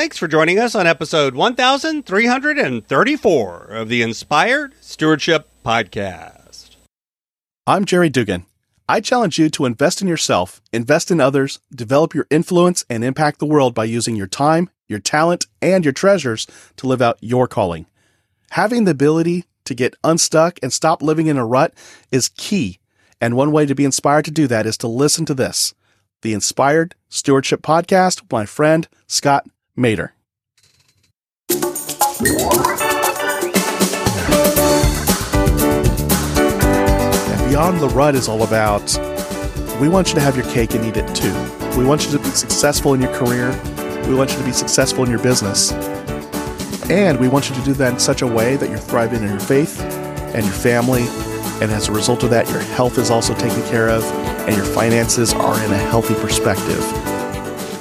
Thanks for joining us on episode 1334 of the Inspired Stewardship Podcast. I'm Jerry Dugan. I challenge you to invest in yourself, invest in others, develop your influence, and impact the world by using your time, your talent, and your treasures to live out your calling. Having the ability to get unstuck and stop living in a rut is key. And one way to be inspired to do that is to listen to this the Inspired Stewardship Podcast my friend Scott Maderer. And Beyond the Rut is all about we want you to have your cake and eat it too. We want you to be successful in your career. We want you to be successful in your business. And we want you to do that in such a way that you're thriving in your faith and your family. And as a result of that, your health is also taken care of and your finances are in a healthy perspective.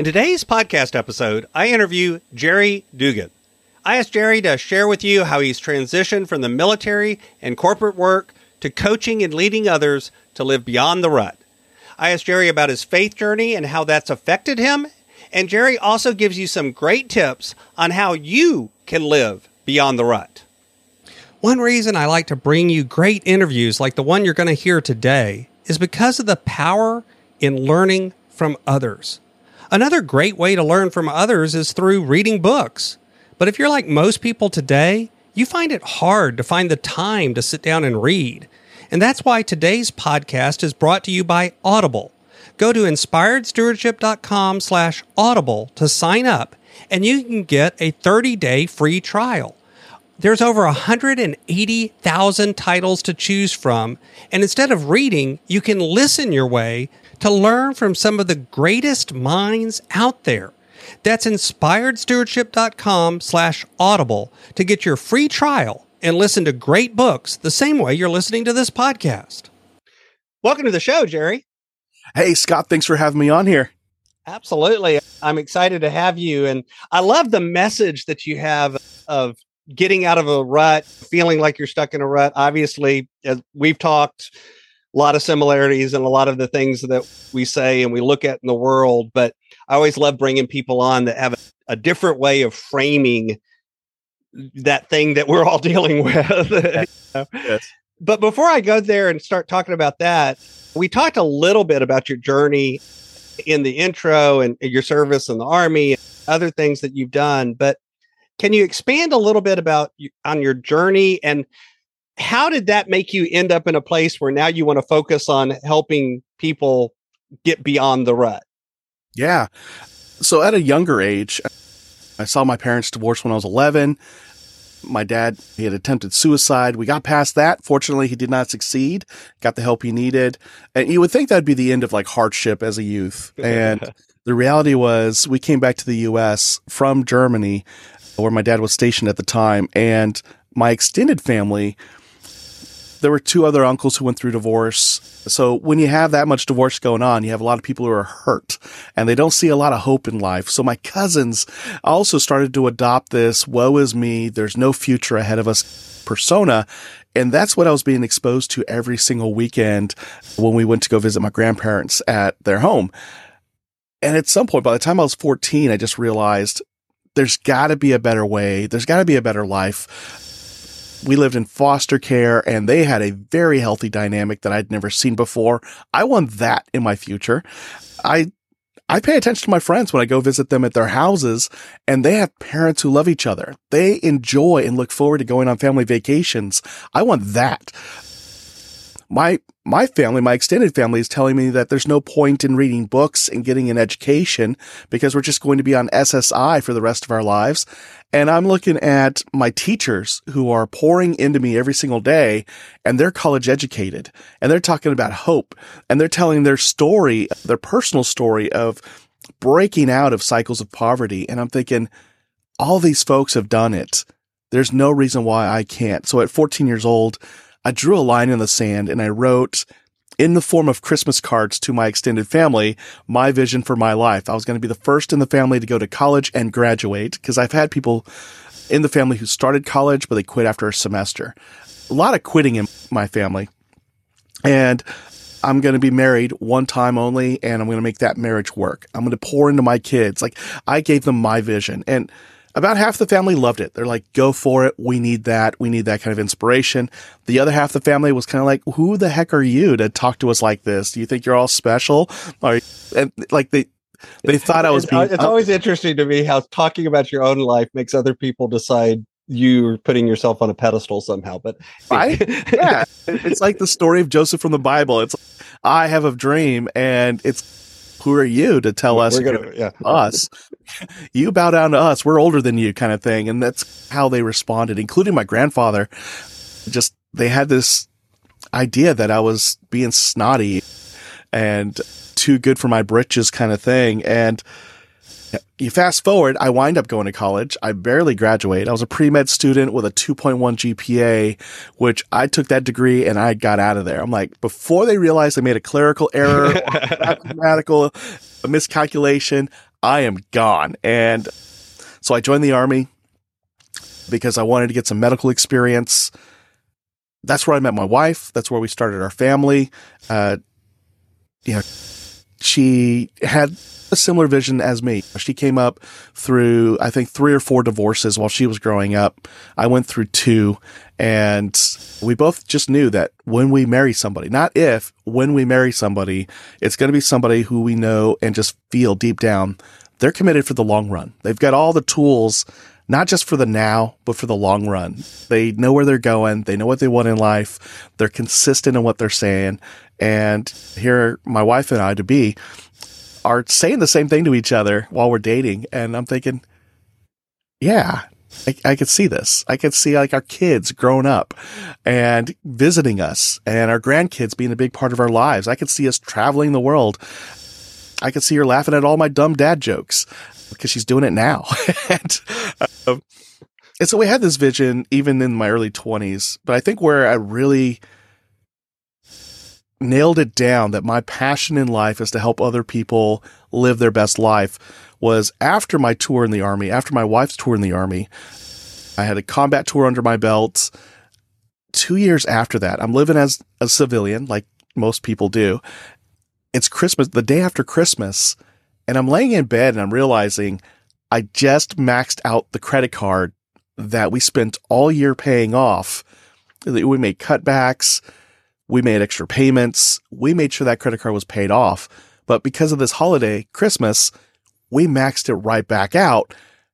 In today's podcast episode, I interview Jerry Dugan. I asked Jerry to share with you how he's transitioned from the military and corporate work to coaching and leading others to live beyond the rut. I asked Jerry about his faith journey and how that's affected him. And Jerry also gives you some great tips on how you can live beyond the rut. One reason I like to bring you great interviews like the one you're going to hear today is because of the power in learning from others. Another great way to learn from others is through reading books. But if you're like most people today, you find it hard to find the time to sit down and read. And that's why today's podcast is brought to you by Audible. Go to inspiredstewardship.com slash audible to sign up, and you can get a 30-day free trial. There's over 180,000 titles to choose from, and instead of reading, you can listen your way to learn from some of the greatest minds out there. That's inspiredstewardship.com slash audible to get your free trial and listen to great books the same way you're listening to this podcast. Welcome to the show, Jerry. Hey, Scott, thanks for having me on here. Absolutely. I'm excited to have you. And I love the message that you have of getting out of a rut, feeling like you're stuck in a rut. Obviously, as we've talked, a lot of similarities and a lot of the things that we say and we look at in the world. But I always love bringing people on that have a, a different way of framing that thing that we're all dealing with. yes. But before I go there and start talking about that, we talked a little bit about your journey in the intro and your service in the army, and other things that you've done. But can you expand a little bit about on your journey and how did that make you end up in a place where now you want to focus on helping people get beyond the rut? Yeah. So at a younger age, I saw my parents divorce when I was 11. My dad, he had attempted suicide. We got past that. Fortunately, he did not succeed, got the help he needed. And you would think that'd be the end of like hardship as a youth. And the reality was we came back to the US from Germany where my dad was stationed at the time. And my extended family there were two other uncles who went through divorce. So when you have that much divorce going on, you have a lot of people who are hurt and they don't see a lot of hope in life. So my cousins also started to adopt this woe is me, there's no future ahead of us persona. And that's what I was being exposed to every single weekend when we went to go visit my grandparents at their home. And at some point, by the time I was 14, I just realized there's got to be a better way. There's got to be a better life we lived in foster care and they had a very healthy dynamic that I'd never seen before. I want that in my future. I I pay attention to my friends when I go visit them at their houses and they have parents who love each other. They enjoy and look forward to going on family vacations. I want that. my my family, my extended family is telling me that there's no point in reading books and getting an education because we're just going to be on SSI for the rest of our lives. And I'm looking at my teachers who are pouring into me every single day and they're college educated and they're talking about hope and they're telling their story, their personal story of breaking out of cycles of poverty. And I'm thinking, all these folks have done it. There's no reason why I can't. So at 14 years old, I drew a line in the sand and I wrote in the form of Christmas cards to my extended family, my vision for my life. I was going to be the first in the family to go to college and graduate because I've had people in the family who started college, but they quit after a semester. A lot of quitting in my family. And I'm going to be married one time only and I'm going to make that marriage work. I'm going to pour into my kids. Like I gave them my vision and about half the family loved it. They're like, go for it. We need that. We need that kind of inspiration. The other half of the family was kind of like, who the heck are you to talk to us like this? Do you think you're all special? Or, and like they, they thought I was it's, being. it's always interesting to me how talking about your own life makes other people decide you're putting yourself on a pedestal somehow. But right, yeah, it's like the story of Joseph from the Bible. It's I have a dream, and it's who are you to tell us gonna, yeah. us? You bow down to us. We're older than you kind of thing. And that's how they responded including my grandfather. Just they had this idea that i was being snotty and too good for my britches kind of thing. And you fast forward, I wind up going to college. I barely graduate. I was a pre med student with a 2.1 GPA, which I took that degree and I got out of there. I'm like, before they realized they made a clerical error, a mathematical miscalculation, I am gone. And so I joined the army because I wanted to get some medical experience. That's where I met my wife. That's where we started our family. Uh, you know, she had a similar vision as me. She came up through, I think, three or four divorces while she was growing up. I went through two, and we both just knew that when we marry somebody, not if, when we marry somebody, it's going to be somebody who we know and just feel deep down they're committed for the long run. They've got all the tools, not just for the now, but for the long run. They know where they're going. They know what they want in life. They're consistent in what they're saying. And here, my wife and I to be are saying the same thing to each other while we're dating. And I'm thinking, yeah, I, I could see this. I could see like our kids growing up and visiting us and our grandkids being a big part of our lives. I could see us traveling the world. I could see her laughing at all my dumb dad jokes because she's doing it now. and, um, and so we had this vision even in my early 20s. But I think where I really nailed it down that my passion in life is to help other people live their best life was after my tour in the army, after my wife's tour in the army. I had a combat tour under my belt. Two years after that, I'm living as a civilian, like most people do. It's Christmas, the day after Christmas, and I'm laying in bed and I'm realizing I just maxed out the credit card that we spent all year paying off. We made cutbacks we made extra payments. We made sure that credit card was paid off. But because of this holiday, Christmas, we maxed it right back out.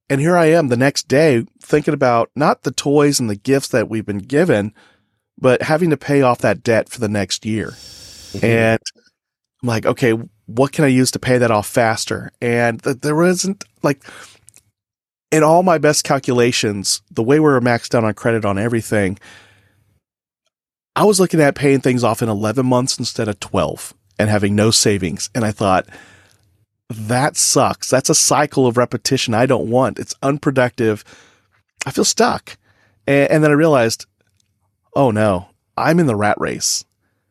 And here I am the next day thinking about not the toys and the gifts that we've been given, but having to pay off that debt for the next year. Mm-hmm. And I'm like, okay, what can I use to pay that off faster? And th- there wasn't like, in all my best calculations, the way we were maxed out on credit on everything, I was looking at paying things off in 11 months instead of 12 and having no savings. And I thought, that sucks. That's a cycle of repetition I don't want. It's unproductive. I feel stuck. And, and then I realized, oh no, I'm in the rat race.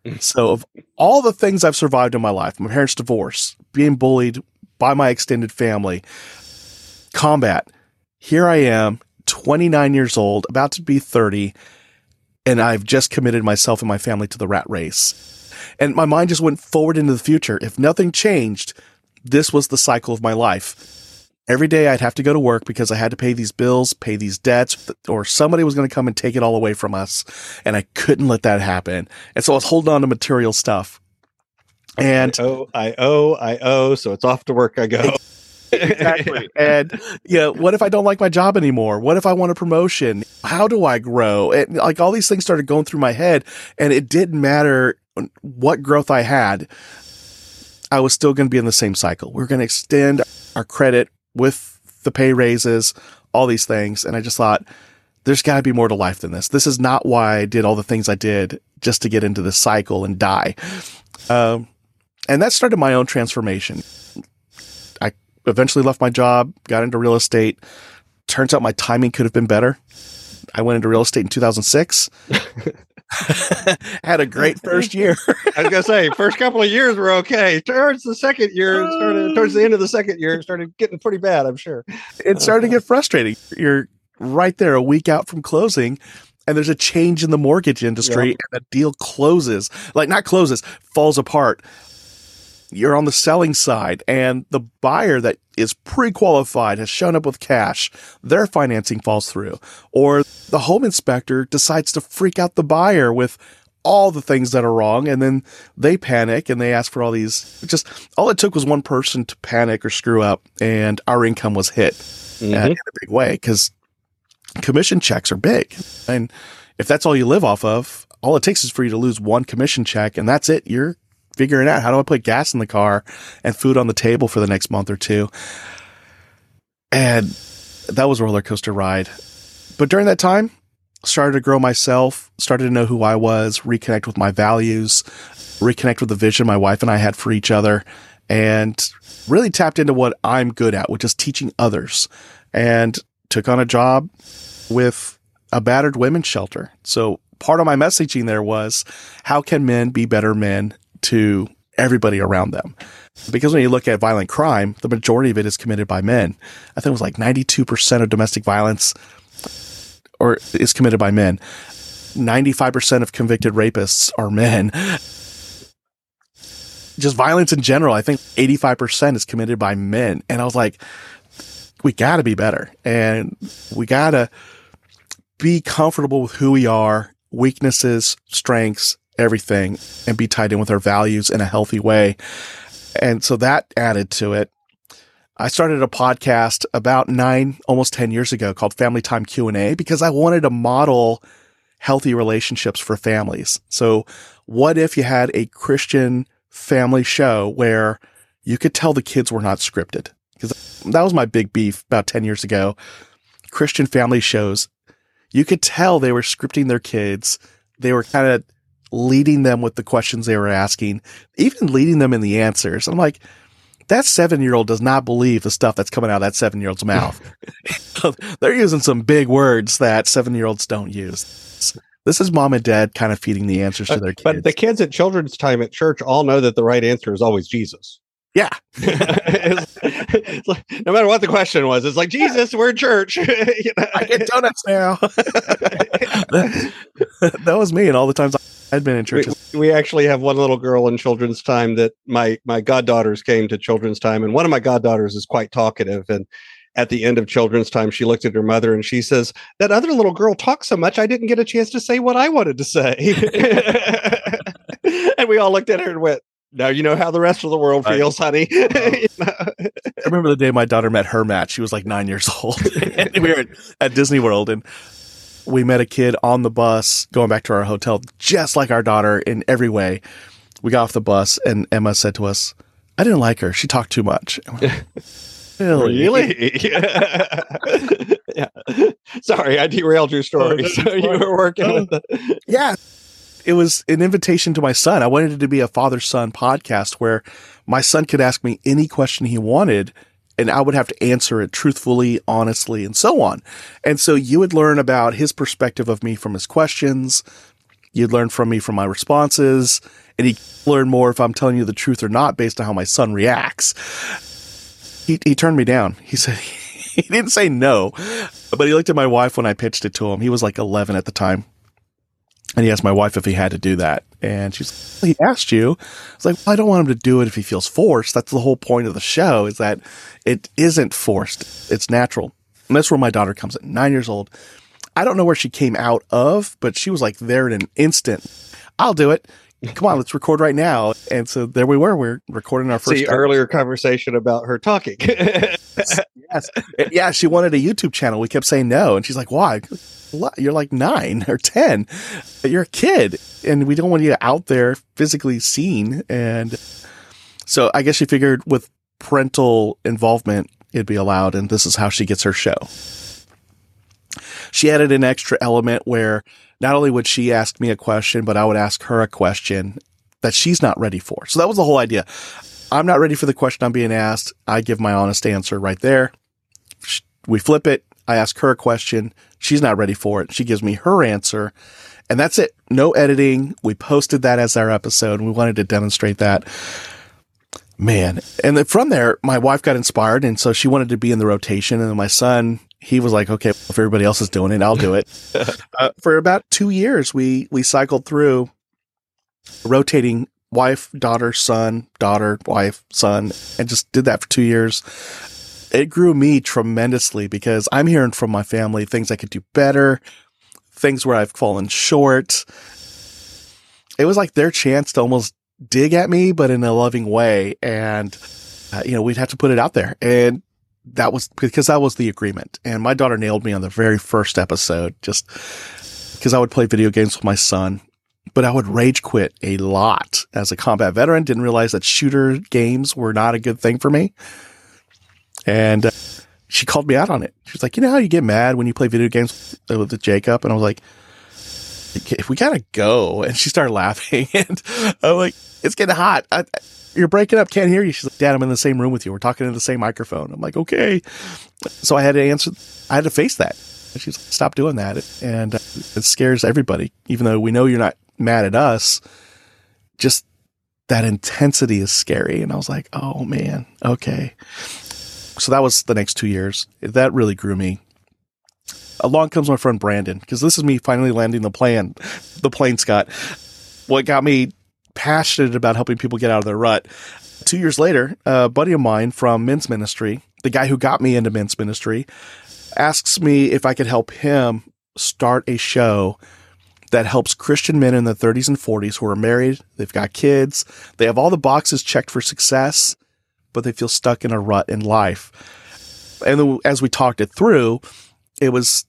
Mm. so of all the things I've survived in my life, my parents' divorce, being bullied by my extended family, combat, here I am, 29 years old, about to be 30 and I've just committed myself and my family to the rat race. And my mind just went forward into the future. If nothing changed, this was the cycle of my life. Every day I'd have to go to work because I had to pay these bills, pay these debts, or somebody was going to come and take it all away from us. And I couldn't let that happen. And so I was holding on to material stuff. And I owe, I owe, I owe. So it's off to work I go. exactly. And you know, what if I don't like my job anymore? What if I want a promotion? How do I grow? And like all these things started going through my head, and it didn't matter what growth I had. I was still going to be in the same cycle. We are going to extend our credit with the pay raises, all these things, and I just thought there's got to be more to life than this. This is not why I did all the things I did just to get into this cycle and die. Um, and that started my own transformation. Eventually left my job, got into real estate. Turns out my timing could have been better. I went into real estate in 2006. Had a great first year. I was gonna say, first couple of years were okay. Towards the second year, started, towards the end of the second year, it started getting pretty bad. I'm sure it started to get frustrating. You're right there, a week out from closing, and there's a change in the mortgage industry, yep. and the deal closes, like not closes, falls apart you're on the selling side and the buyer that is pre-qualified has shown up with cash, their financing falls through. Or the home inspector decides to freak out the buyer with all the things that are wrong and then they panic and they ask for all these just all it took was one person to panic or screw up and our income was hit mm-hmm. in a big way because commission checks are big and if that's all you live off of all it takes is for you to lose one commission check and that's it you're figuring out how do I put gas in the car and food on the table for the next month or two. And that was a roller coaster ride. But during that time, started to grow myself, started to know who I was, reconnect with my values, reconnect with the vision my wife and I had for each other, and really tapped into what I'm good at, which is teaching others. And took on a job with a battered women's shelter. So part of my messaging there was how can men be better men to everybody around them. Because when you look at violent crime, the majority of it is committed by men. I think it was like 92% of domestic violence or is committed by men. 95% of convicted rapists are men. Just violence in general, I think 85% is committed by men. And I was like, we got to be better. And we got to be comfortable with who we are, weaknesses, strengths, everything and be tied in with our values in a healthy way. And so that added to it. I started a podcast about nine, almost 10 years ago called Family Time Q&A because I wanted to model healthy relationships for families. So what if you had a Christian family show where you could tell the kids were not scripted? Because that was my big beef about 10 years ago. Christian family shows, you could tell they were scripting their kids. They were kind of leading them with the questions they were asking, even leading them in the answers. I'm like, that seven year old does not believe the stuff that's coming out of that seven year old's mouth. They're using some big words that seven year olds don't use. This is mom and dad kind of feeding the answers to their kids. But the kids at children's time at church all know that the right answer is always Jesus. Yeah. it's, like, no matter what the question was, it's like Jesus, we're in church. you know? I get donuts now. that, that, was me, and all the times I'd been in church. We, we, actually have one little girl in children's time that my my goddaughters came to children's time, and one of my goddaughters is quite talkative, and at the end of children's time, she looked at her mother and she says, That other little girl talks so much, I didn't get a chance to say what I wanted to say. and we all looked at her and went, now you know how the rest of the world feels, honey. Uh-huh. I remember the day my daughter met her match. She was like nine years old. we were at, at, Disney World and we met a kid on the bus going back to our hotel, just like our daughter in every way. We got off the bus and Emma said to us, I didn't like her. She talked too much. really? really? yeah. Sorry, I derailed your story. Oh, so you were working oh. with the. Yeah it was an invitation to my son. I wanted it to be a father son podcast where my son could ask me any question he wanted and I would have to answer it truthfully, honestly, and so on. And so you would learn about his perspective of me from his questions. You'd learn from me from my responses and he'd learn more if I'm telling you the truth or not based on how my son reacts. He, he turned me down. He said, he didn't say no, but he looked at my wife when I pitched it to him. He was like 11 at the time. And he asked my wife if he had to do that. And she's like, he asked you. I was like, well, I don't want him to do it if he feels forced. That's the whole point of the show is that it isn't forced. It's natural. And that's where my daughter comes in, nine years old. I don't know where she came out of, but she was like there in an instant. I'll do it. Come on, let's record right now. And so there we were. We're recording our first See, earlier conversation about her talking. yes. Yeah, she wanted a YouTube channel. We kept saying no. And she's like, why? You're like nine or 10. You're a kid. And we don't want you out there physically seen. And so I guess she figured with parental involvement, it'd be allowed. And this is how she gets her show. She added an extra element where not only would she ask me a question, but I would ask her a question that she's not ready for. So that was the whole idea. I'm not ready for the question I'm being asked. I give my honest answer right there. We flip it. I ask her a question. She's not ready for it. She gives me her answer. And that's it. No editing. We posted that as our episode. We wanted to demonstrate that. Man. And then from there, my wife got inspired. And so she wanted to be in the rotation. And my son, he was like, okay, if everybody else is doing it, I'll do it. uh, for about two years, we, we cycled through rotating wife, daughter, son, daughter, wife, son, and just did that for two years. It grew me tremendously because I'm hearing from my family things I could do better, things where I've fallen short. It was like their chance to almost dig at me, but in a loving way. And, uh, you know, we'd have to put it out there. And that was because that was the agreement. And my daughter nailed me on the very first episode just because I would play video games with my son but I would rage quit a lot as a combat veteran. Didn't realize that shooter games were not a good thing for me. And uh, she called me out on it. She was like, you know how you get mad when you play video games with Jacob? And I was like, we gotta go. And she started laughing and I'm like, it's getting hot. I, you're breaking up. Can't hear you. She's like, dad, I'm in the same room with you. We're talking in the same microphone. I'm like, okay. So I had to answer. I had to face that. And she's like, stop doing that. And uh, it scares everybody, even though we know you're not mad at us. Just that intensity is scary. And I was like, oh man, okay. So that was the next two years. That really grew me. Along comes my friend Brandon, because this is me finally landing the plane, the plane, Scott. What got me passionate about helping people get out of their rut. Two years later, a buddy of mine from men's ministry, the guy who got me into men's ministry, asks me if I could help him start a show that helps Christian men in their 30s and 40s who are married, they've got kids, they have all the boxes checked for success, but they feel stuck in a rut in life. And as we talked it through, it was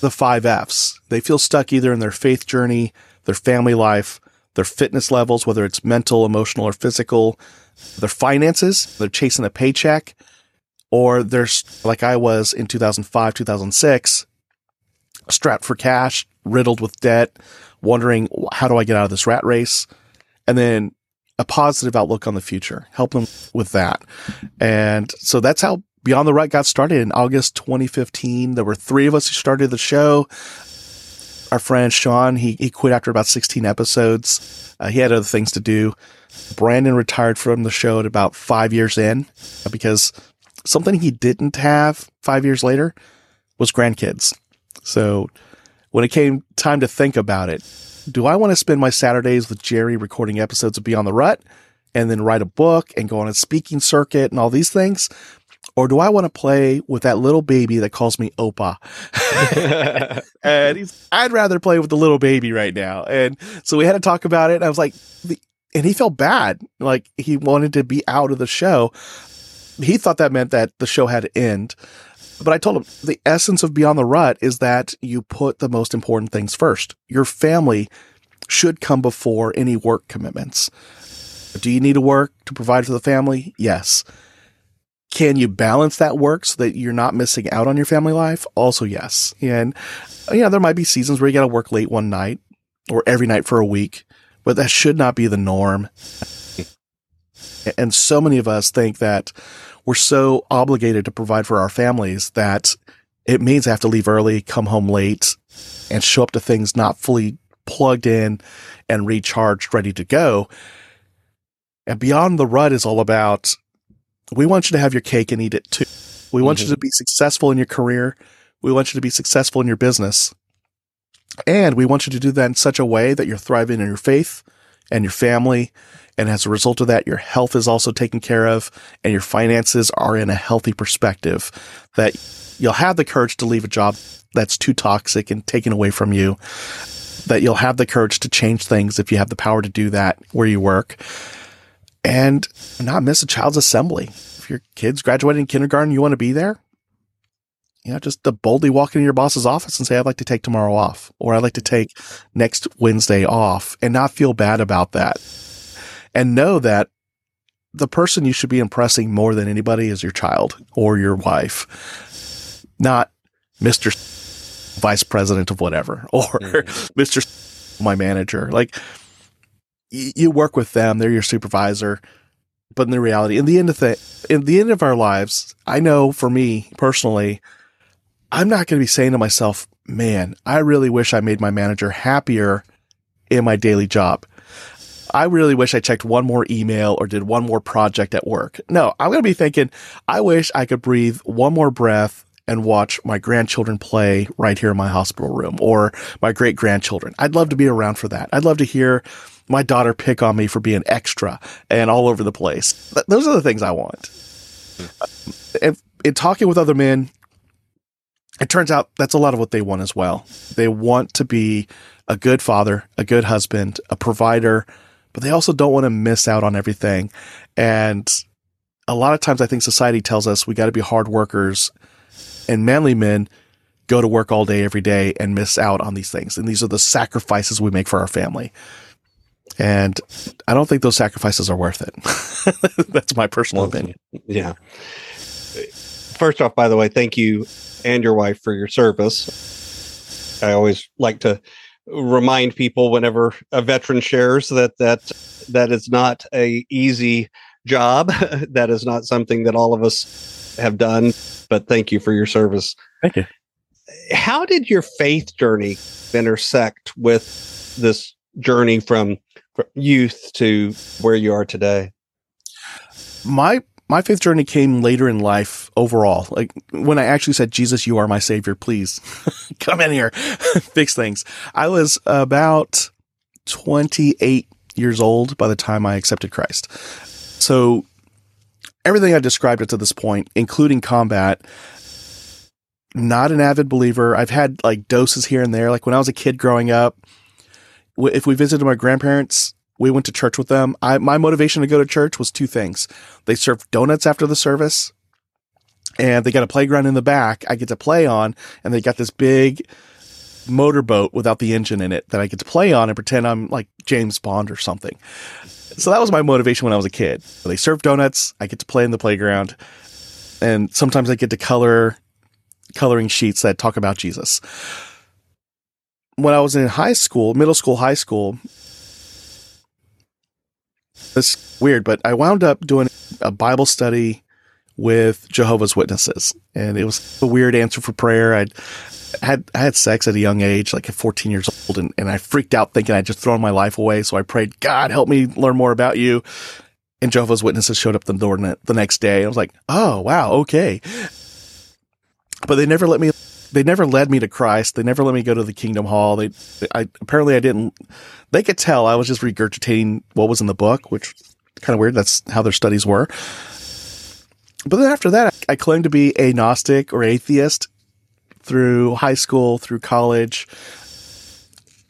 the five F's. They feel stuck either in their faith journey, their family life, their fitness levels, whether it's mental, emotional, or physical, their finances, they're chasing a paycheck, or there's like I was in 2005, 2006, strapped for cash, riddled with debt, wondering how do I get out of this rat race? And then a positive outlook on the future, help them with that. And so that's how Beyond the Rut got started in August 2015. There were three of us who started the show. Our friend Sean, he, he quit after about 16 episodes. Uh, he had other things to do. Brandon retired from the show at about five years in because something he didn't have five years later was grandkids. So when it came time to think about it, do I want to spend my Saturdays with Jerry recording episodes of Beyond the Rut and then write a book and go on a speaking circuit and all these things? Or do I want to play with that little baby that calls me Opa? and he's, I'd rather play with the little baby right now. And so we had to talk about it. I was like, and he felt bad. Like he wanted to be out of the show. He thought that meant that the show had to end. But I told him the essence of Beyond the Rut is that you put the most important things first. Your family should come before any work commitments. Do you need to work to provide for the family? Yes. Can you balance that work so that you're not missing out on your family life? Also, yes. And, you know, there might be seasons where you got to work late one night or every night for a week, but that should not be the norm. And so many of us think that we're so obligated to provide for our families that it means I have to leave early, come home late, and show up to things not fully plugged in and recharged, ready to go. And Beyond the Rut is all about we want you to have your cake and eat it too. We want mm-hmm. you to be successful in your career. We want you to be successful in your business. And we want you to do that in such a way that you're thriving in your faith and your family and as a result of that, your health is also taken care of and your finances are in a healthy perspective that you'll have the courage to leave a job that's too toxic and taken away from you. that you'll have the courage to change things if you have the power to do that where you work and not miss a child's assembly. If your kid's graduating kindergarten, you want to be there. You know, just to boldly walk into your boss's office and say, I'd like to take tomorrow off, or I'd like to take next Wednesday off and not feel bad about that. And know that the person you should be impressing more than anybody is your child or your wife, not Mr. Vice President of whatever or. Mm. Mr. My manager. Like you work with them, they're your supervisor. But in the reality, in the end of the, in the end of our lives, I know for me personally, I'm not going to be saying to myself, man, I really wish I made my manager happier in my daily job. I really wish I checked one more email or did one more project at work. No, I'm going to be thinking, I wish I could breathe one more breath and watch my grandchildren play right here in my hospital room or my great grandchildren. I'd love to be around for that. I'd love to hear my daughter pick on me for being extra and all over the place. Those are the things I want. Uh, and in talking with other men, it turns out that's a lot of what they want as well. They want to be a good father, a good husband, a provider, but they also don't want to miss out on everything. And a lot of times I think society tells us we got to be hard workers and manly men go to work all day every day and miss out on these things. And these are the sacrifices we make for our family. And I don't think those sacrifices are worth it. That's my personal opinion. Yeah. First off, by the way, thank you and your wife for your service. I always like to remind people whenever a veteran shares that that that is not a easy job. that is not something that all of us have done. But thank you for your service. Thank you. How did your faith journey intersect with this journey from, from youth to where you are today? My my faith journey came later in life overall. Like when I actually said, Jesus, you are my savior, please come in here, fix things. I was about 28 years old by the time I accepted Christ. So everything I described up to this point, including combat, not an avid believer. I've had like doses here and there. Like when I was a kid growing up, if we visited my grandparents, we went to church with them. I, my motivation to go to church was two things. They served donuts after the service and they got a playground in the back I get to play on. And they got this big motorboat without the engine in it that I get to play on and pretend I'm like James Bond or something. So that was my motivation when I was a kid. They serve donuts. I get to play in the playground and sometimes I get to color coloring sheets that talk about Jesus. When I was in high school, middle school, high school, it's weird, but I wound up doing a Bible study with Jehovah's Witnesses, and it was a weird answer for prayer. I'd had I had sex at a young age, like at 14 years old, and, and I freaked out thinking I'd just thrown my life away. So I prayed, God, help me learn more about you. And Jehovah's Witnesses showed up the door the next day. I was like, oh wow, okay. But they never let me. They never led me to Christ. They never let me go to the Kingdom Hall. They, I apparently I didn't they could tell I was just regurgitating what was in the book, which kind of weird. That's how their studies were. But then after that, I claimed to be agnostic or atheist through high school, through college.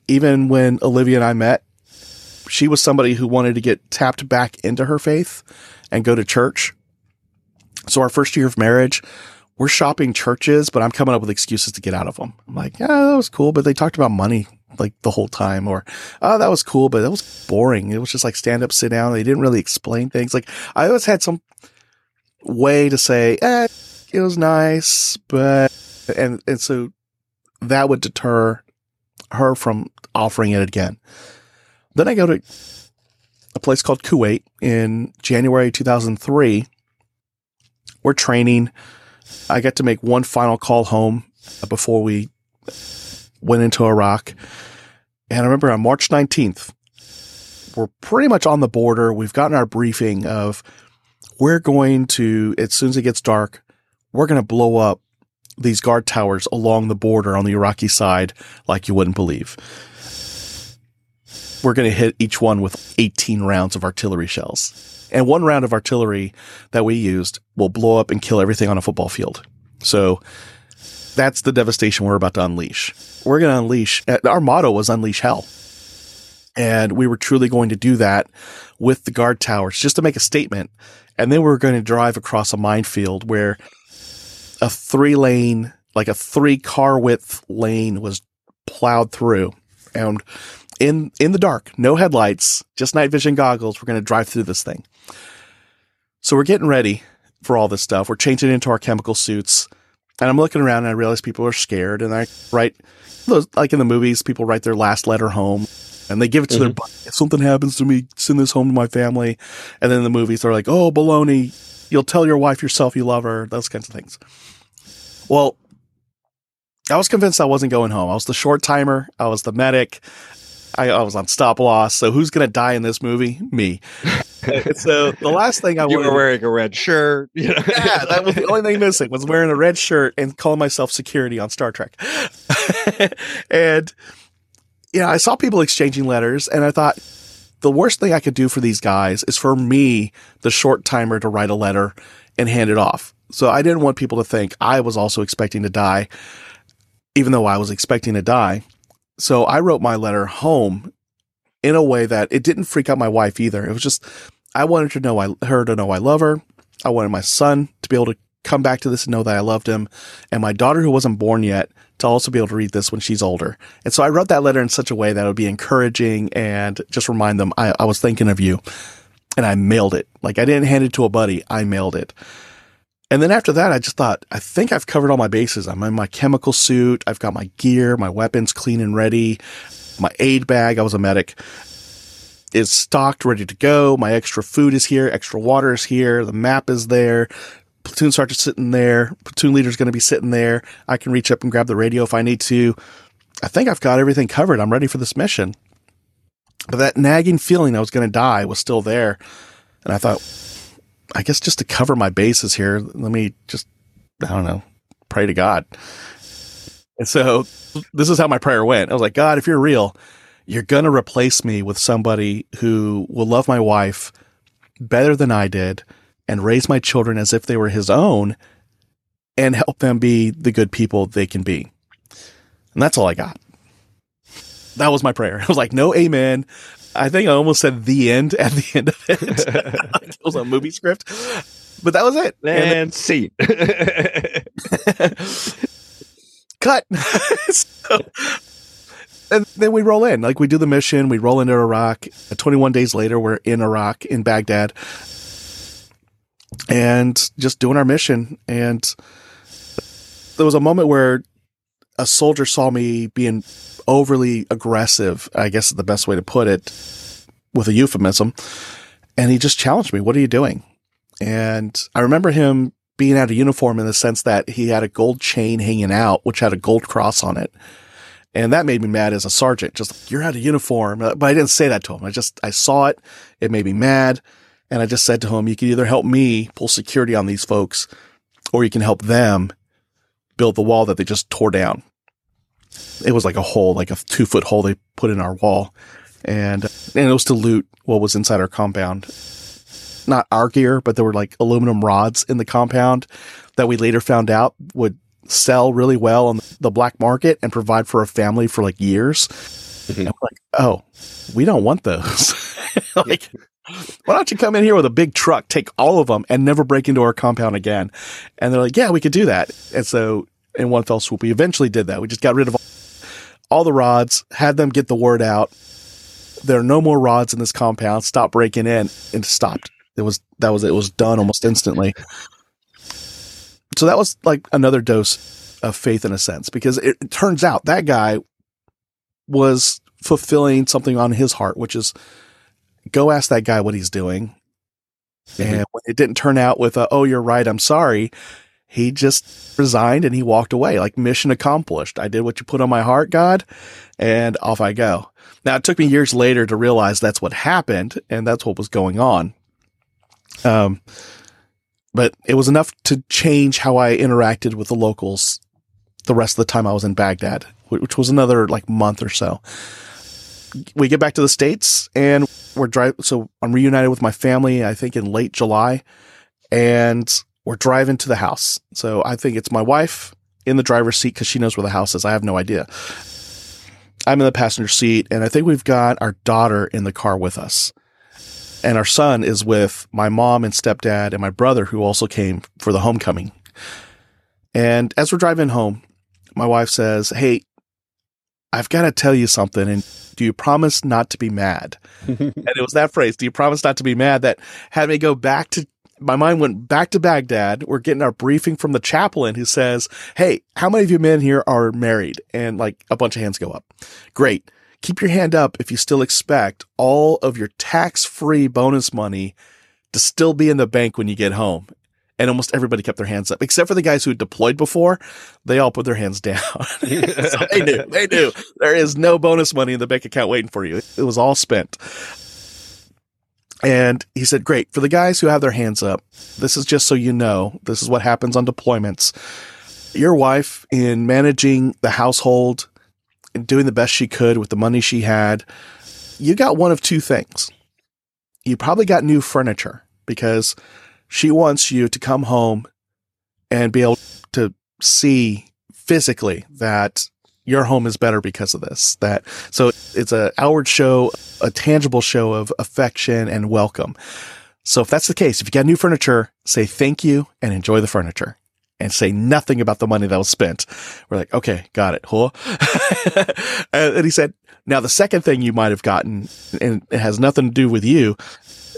Even when Olivia and I met, she was somebody who wanted to get tapped back into her faith and go to church. So our first year of marriage, we're shopping churches, but I'm coming up with excuses to get out of them. I'm like, yeah, that was cool, but they talked about money like the whole time or, oh, that was cool, but that was boring. It was just like stand up, sit down. They didn't really explain things. Like I always had some way to say, eh, it was nice, but, and, and so that would deter her from offering it again. Then I go to a place called Kuwait in January 2003. We're training. I get to make one final call home before we went into Iraq. And I remember on March 19th, we're pretty much on the border. We've gotten our briefing of we're going to, as soon as it gets dark, we're going to blow up these guard towers along the border on the Iraqi side like you wouldn't believe. We're going to hit each one with 18 rounds of artillery shells. And one round of artillery that we used will blow up and kill everything on a football field. So that's the devastation we're about to unleash. We're going to unleash, uh, our motto was unleash hell. And we were truly going to do that with the guard towers just to make a statement. And then we are going to drive across a minefield where a three lane, like a three car width lane was plowed through. And in, in the dark, no headlights, just night vision goggles. We're going to drive through this thing. So we're getting ready for all this stuff. We're changing into our chemical suits. And I'm looking around and I realize people are scared. And I write, like in the movies, people write their last letter home and they give it to mm-hmm. their buddy. If something happens to me, send this home to my family. And then the movies are like, oh, baloney. You'll tell your wife yourself you love her, those kinds of things. Well, I was convinced I wasn't going home. I was the short timer. I was the medic. I, I was on stop loss. So who's going to die in this movie? Me. so the last thing I you were wearing a red shirt. You know? yeah, that was the only thing missing was wearing a red shirt and calling myself security on Star Trek. and you know, I saw people exchanging letters, and I thought the worst thing I could do for these guys is for me, the short timer, to write a letter and hand it off. So I didn't want people to think I was also expecting to die, even though I was expecting to die. So I wrote my letter home in a way that it didn't freak out my wife either. It was just I wanted to know I, her to know I love her. I wanted my son to be able to come back to this and know that I loved him, and my daughter who wasn't born yet to also be able to read this when she's older. And so I wrote that letter in such a way that it would be encouraging and just remind them I, I was thinking of you. And I mailed it. Like I didn't hand it to a buddy. I mailed it. And then after that, I just thought, I think I've covered all my bases. I'm in my chemical suit. I've got my gear, my weapons clean and ready. My aid bag, I was a medic, is stocked, ready to go. My extra food is here. Extra water is here. The map is there. Platoon sergeant's sitting there. Platoon leader's going to be sitting there. I can reach up and grab the radio if I need to. I think I've got everything covered. I'm ready for this mission. But that nagging feeling I was going to die was still there. And I thought, I guess just to cover my bases here, let me just, I don't know, pray to God. And so this is how my prayer went. I was like, God, if you're real, you're going to replace me with somebody who will love my wife better than I did and raise my children as if they were his own and help them be the good people they can be. And that's all I got. That was my prayer. I was like, no amen. I think I almost said the end at the end of it. it was a movie script, but that was it. And, and see. Cut. so, and then we roll in. Like we do the mission, we roll into Iraq. 21 days later, we're in Iraq, in Baghdad and just doing our mission. And there was a moment where a soldier saw me being overly aggressive, I guess is the best way to put it, with a euphemism. And he just challenged me, What are you doing? And I remember him being out of uniform in the sense that he had a gold chain hanging out, which had a gold cross on it. And that made me mad as a sergeant. Just, you're out of uniform. Uh, but I didn't say that to him. I just, I saw it. It made me mad. And I just said to him, you can either help me pull security on these folks or you can help them build the wall that they just tore down. It was like a hole, like a two foot hole they put in our wall. And, and it was to loot what was inside our compound. Not our gear, but there were like aluminum rods in the compound that we later found out would sell really well on the black market and provide for a family for like years. Mm-hmm. Like, oh, we don't want those. like, why don't you come in here with a big truck, take all of them, and never break into our compound again? And they're like, yeah, we could do that. And so, in one fell swoop, we eventually did that. We just got rid of all the rods, had them get the word out. There are no more rods in this compound. Stop breaking in, and stopped. It was that was it was done almost instantly. So that was like another dose of faith in a sense, because it, it turns out that guy was fulfilling something on his heart, which is go ask that guy what he's doing. Mm-hmm. And when it didn't turn out with a, oh, you're right, I'm sorry, he just resigned and he walked away. Like mission accomplished. I did what you put on my heart, God, and off I go. Now it took me years later to realize that's what happened and that's what was going on. Um, but it was enough to change how I interacted with the locals the rest of the time I was in Baghdad, which was another like month or so. We get back to the States and we're driving. So I'm reunited with my family, I think in late July, and we're driving to the house. So I think it's my wife in the driver's seat because she knows where the house is. I have no idea. I'm in the passenger seat, and I think we've got our daughter in the car with us. And our son is with my mom and stepdad and my brother, who also came for the homecoming. And as we're driving home, my wife says, Hey, I've got to tell you something. And do you promise not to be mad? and it was that phrase, do you promise not to be mad that had me go back to my mind went back to Baghdad. We're getting our briefing from the chaplain who says, Hey, how many of you men here are married? And like a bunch of hands go up. Great. Keep your hand up if you still expect all of your tax free bonus money to still be in the bank when you get home. And almost everybody kept their hands up, except for the guys who had deployed before. They all put their hands down. so they knew, they knew there is no bonus money in the bank account waiting for you. It was all spent. And he said, Great. For the guys who have their hands up, this is just so you know, this is what happens on deployments. Your wife, in managing the household and doing the best she could with the money she had, you got one of two things. You probably got new furniture because she wants you to come home and be able to see physically that your home is better because of this. That so it's a outward show, a tangible show of affection and welcome. So if that's the case, if you got new furniture, say thank you and enjoy the furniture and say nothing about the money that was spent. We're like, okay, got it. Huh? and he said, now the second thing you might have gotten, and it has nothing to do with you,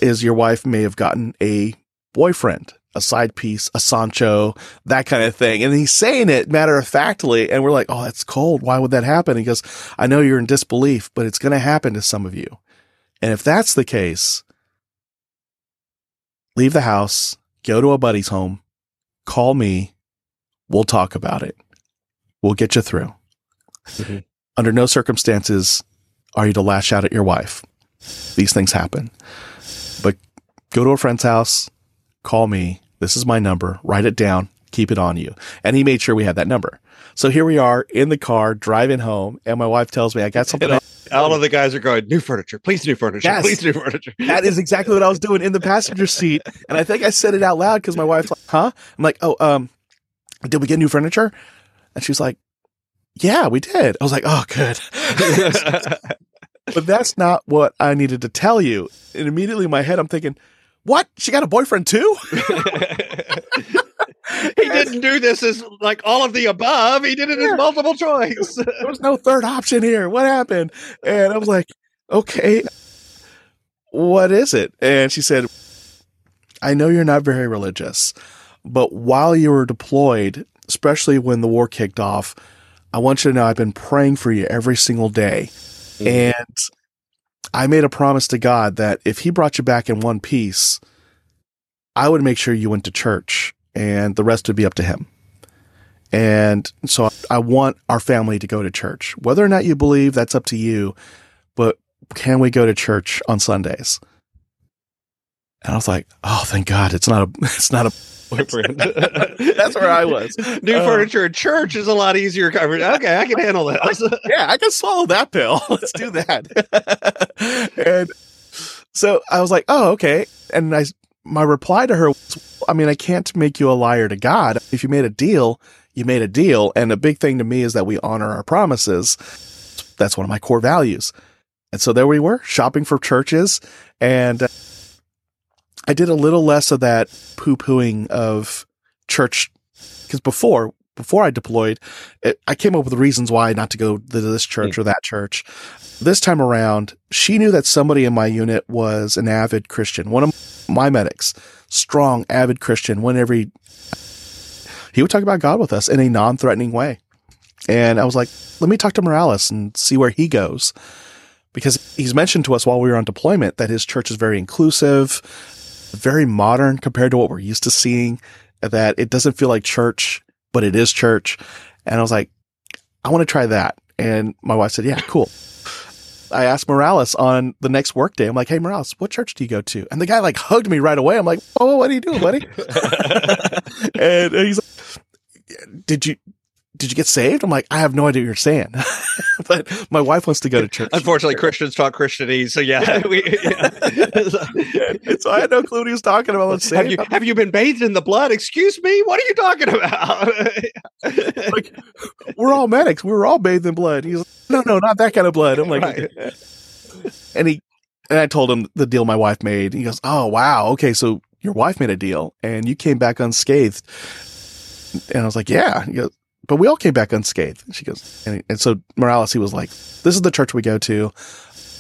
is your wife may have gotten a boyfriend a side piece, a Sancho, that kind of thing. And he's saying it matter of factly. And we're like, oh, that's cold. Why would that happen? He goes, I know you're in disbelief, but it's going to happen to some of you. And if that's the case, leave the house, go to a buddy's home, call me. We'll talk about it. We'll get you through. Mm-hmm. Under no circumstances are you to lash out at your wife. These things happen. But go to a friend's house, call me. This is my number. Write it down. Keep it on you. And he made sure we had that number. So here we are in the car driving home, and my wife tells me I got something. all of the guys are going new furniture, please new furniture, yes. please new furniture. that is exactly what I was doing in the passenger seat, and I think I said it out loud because my wife's like, "Huh?" I'm like, "Oh, um, did we get new furniture?" And she's like, "Yeah, we did." I was like, "Oh, good." but that's not what I needed to tell you. And immediately in my head, I'm thinking, what? She got a boyfriend too? he didn't do this as like all of the above. He did it yeah. as multiple choice. there was no third option here. What happened? And I was like, okay, what is it? And she said, I know you're not very religious, but while you were deployed, especially when the war kicked off, I want you to know I've been praying for you every single day. Mm. And I made a promise to God that if He brought you back in one piece, I would make sure you went to church and the rest would be up to Him. And so I want our family to go to church. Whether or not you believe, that's up to you. But can we go to church on Sundays? And I was like, oh, thank God, it's not a, it's not a boyfriend. That's where I was. New uh, furniture at church is a lot easier coverage. Okay, I can handle that. yeah, I can swallow that pill. Let's do that. and so I was like, oh, okay. And I, my reply to her was, I mean, I can't make you a liar to God. If you made a deal, you made a deal. And a big thing to me is that we honor our promises. That's one of my core values. And so there we were shopping for churches and uh, I did a little less of that poo pooing of church because before before I deployed, it, I came up with reasons why not to go to this church mm. or that church. This time around, she knew that somebody in my unit was an avid Christian. One of my medics, strong, avid Christian. Whenever he, he would talk about God with us in a non-threatening way, and I was like, let me talk to Morales and see where he goes, because he's mentioned to us while we were on deployment that his church is very inclusive very modern compared to what we're used to seeing. That it doesn't feel like church, but it is church. And I was like, I want to try that. And my wife said, Yeah, cool. I asked Morales on the next workday. I'm like, Hey, Morales, what church do you go to? And the guy like hugged me right away. I'm like, Oh, what are you doing, buddy? and he's like, Did you did you get saved? I'm like, I have no idea what you're saying, but my wife wants to go to church. Unfortunately, Christians talk Christianese, so yeah. we, yeah. so I had no clue what he was talking about. Let's have you have you been bathed in the blood? Excuse me, what are you talking about? like, we're all medics. We were all bathed in blood. He's like, no, no, not that kind of blood. I'm like, right. and he and I told him the deal my wife made. He goes, oh wow, okay, so your wife made a deal and you came back unscathed. And I was like, yeah. He goes, but we all came back unscathed. She goes, and, and so Morales, he was like, this is the church we go to.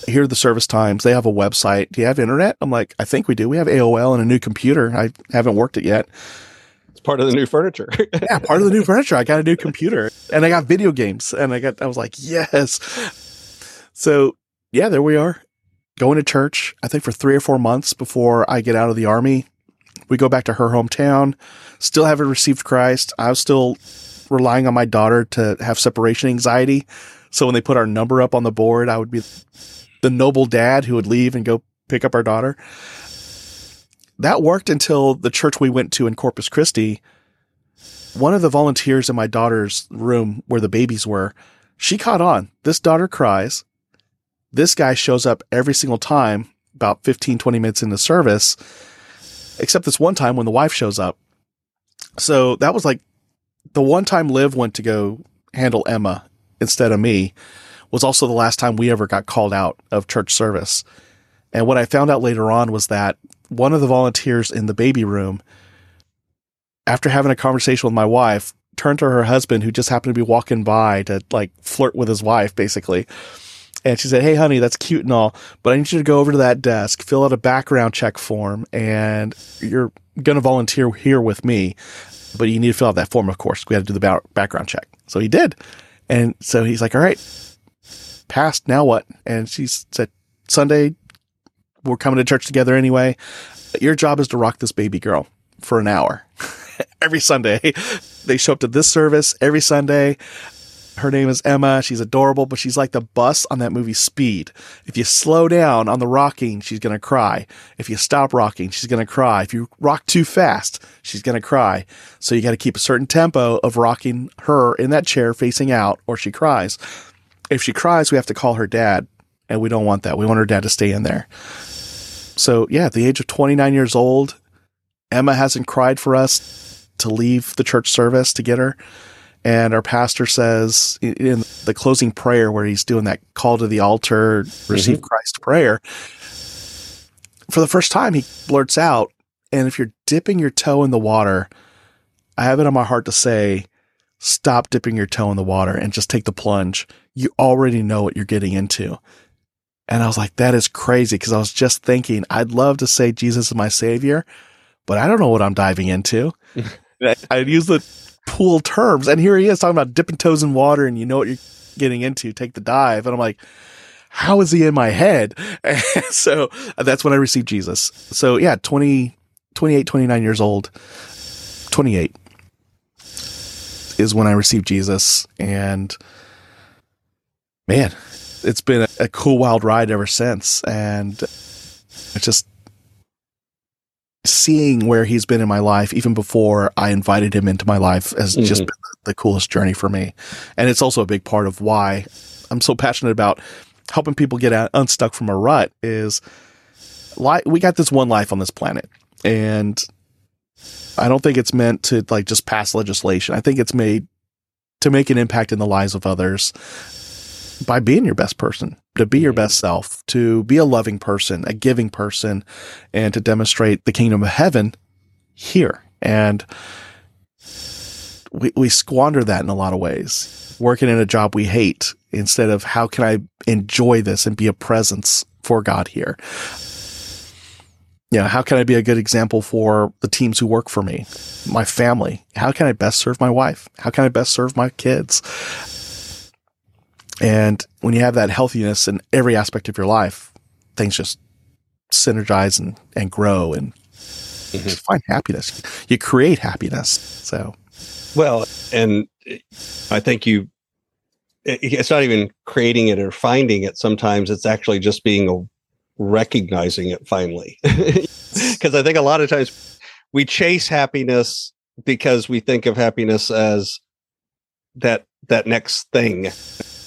Here are the service times. They have a website. Do you have internet? I'm like, I think we do. We have AOL and a new computer. I haven't worked it yet. It's part of the new furniture. yeah, part of the new furniture. I got a new computer and I got video games and I got, I was like, yes. So yeah, there we are going to church, I think for three or four months before I get out of the army. We go back to her hometown, still haven't received Christ. I was still relying on my daughter to have separation anxiety. So when they put our number up on the board, I would be the noble dad who would leave and go pick up our daughter. That worked until the church we went to in Corpus Christi. One of the volunteers in my daughter's room where the babies were, she caught on. This daughter cries. This guy shows up every single time, about 15, 20 minutes into service, except this one time when the wife shows up. So that was like the one time Liv went to go handle Emma instead of me was also the last time we ever got called out of church service. And what I found out later on was that one of the volunteers in the baby room, after having a conversation with my wife, turned to her husband who just happened to be walking by to like flirt with his wife, basically. And she said, Hey, honey, that's cute and all, but I need you to go over to that desk, fill out a background check form, and you're going to volunteer here with me but you need to fill out that form, of course. We had to do the background check. So he did. And so he's like, all right, passed. Now what? And she said, Sunday, we're coming to church together anyway. Your job is to rock this baby girl for an hour every Sunday. They show up to this service every Sunday. Her name is Emma. She's adorable, but she's like the bus on that movie Speed. If you slow down on the rocking, she's going to cry. If you stop rocking, she's going to cry. If you rock too fast, she's going to cry. So you got to keep a certain tempo of rocking her in that chair facing out or she cries. If she cries, we have to call her dad and we don't want that. We want her dad to stay in there. So yeah, at the age of 29 years old, Emma hasn't cried for us to leave the church service to get her. And our pastor says in the closing prayer, where he's doing that call to the altar, receive mm-hmm. Christ prayer, for the first time, he blurts out, and if you're dipping your toe in the water, I have it on my heart to say, stop dipping your toe in the water and just take the plunge. You already know what you're getting into. And I was like, that is crazy because I was just thinking, I'd love to say Jesus is my savior, but I don't know what I'm diving into. I'd use the pool terms. And here he is talking about dipping toes in water and you know what you're getting into, take the dive. And I'm like, how is he in my head? And so that's when I received Jesus. So yeah, 20, 28, 29 years old, 28 is when I received Jesus. And man, it's been a, a cool, wild ride ever since. And it's just seeing where he's been in my life, even before I invited him into my life, has mm-hmm. just been the coolest journey for me. And it's also a big part of why I'm so passionate about helping people get out, unstuck from a rut. Is li- we got this one life on this planet, and I don't think it's meant to like just pass legislation. I think it's made to make an impact in the lives of others by being your best person, to be your mm-hmm. best self, to be a loving person, a giving person, and to demonstrate the kingdom of heaven here. And we, we squander that in a lot of ways, working in a job we hate instead of how can I enjoy this and be a presence for God here? You know, how can I be a good example for the teams who work for me, my family? How can I best serve my wife? How can I best serve my kids? And when you have that healthiness in every aspect of your life, things just synergize and, and grow and mm-hmm. find happiness. You create happiness. So, well, and I think you, it's not even creating it or finding it. Sometimes it's actually just being a, recognizing it finally. Because I think a lot of times we chase happiness because we think of happiness as that that next thing.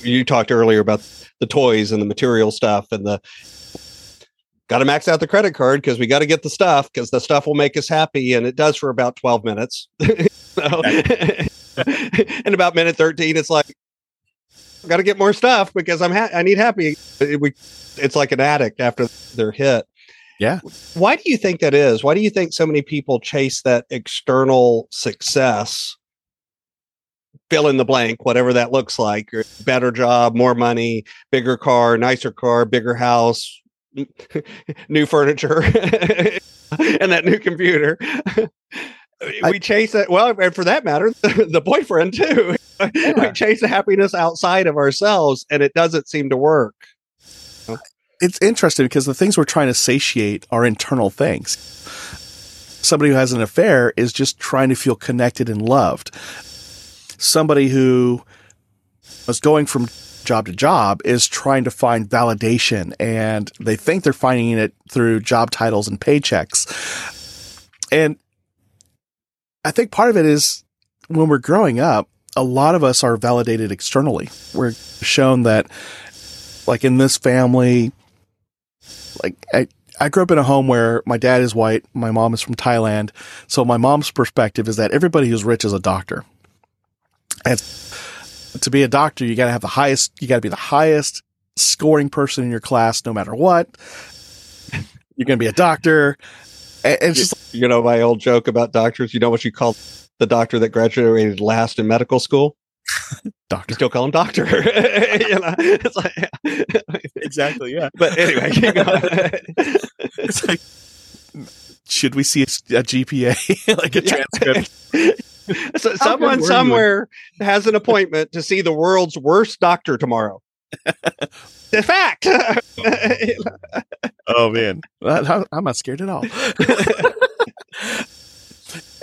You talked earlier about the toys and the material stuff and the got to max out the credit card because we got to get the stuff because the stuff will make us happy and it does for about 12 minutes. So, and about minute 13 it's like got to get more stuff because i'm ha- i need happy. It, we, it's like an addict after their hit. Yeah. Why do you think that is? Why do you think so many people chase that external success fill in the blank, whatever that looks like. Better job, more money, bigger car, nicer car, bigger house, new furniture, and that new computer. we chase it. Well, and for that matter, the boyfriend too. Yeah. we chase the happiness outside of ourselves, and it doesn't seem to work. It's interesting because the things we're trying to satiate are internal things. Somebody who has an affair is just trying to feel connected and loved somebody who was going from job to job is trying to find validation and they think they're finding it through job titles and paychecks. And I think part of it is when we're growing up, a lot of us are validated externally. We're shown that, like in this family, like I, I grew up in a home where my dad is white, my mom is from Thailand. So my mom's perspective is that everybody who's rich is a doctor. And to be a doctor, you got to have the highest, you got to be the highest scoring person in your class, no matter what. You're going to be a doctor. And it's just, you know, my old joke about doctors, you know what you call the doctor that graduated last in medical school? doctor. You still call him doctor. you know, like, exactly. Yeah. But anyway, it's like, should we see a, a GPA, like a transcript? so someone somewhere you? has an appointment to see the world's worst doctor tomorrow. the fact. oh, oh man, I'm not scared at all.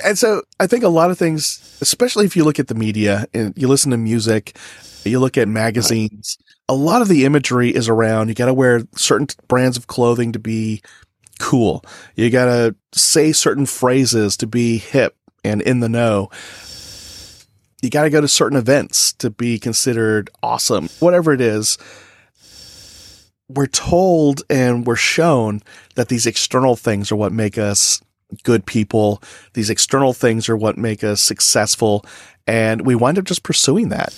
and so I think a lot of things, especially if you look at the media and you listen to music, you look at magazines, a lot of the imagery is around you got to wear certain brands of clothing to be cool. You got to say certain phrases to be hip and in the know. You got to go to certain events to be considered awesome. Whatever it is, we're told and we're shown that these external things are what make us good people. These external things are what make us successful. And we wind up just pursuing that.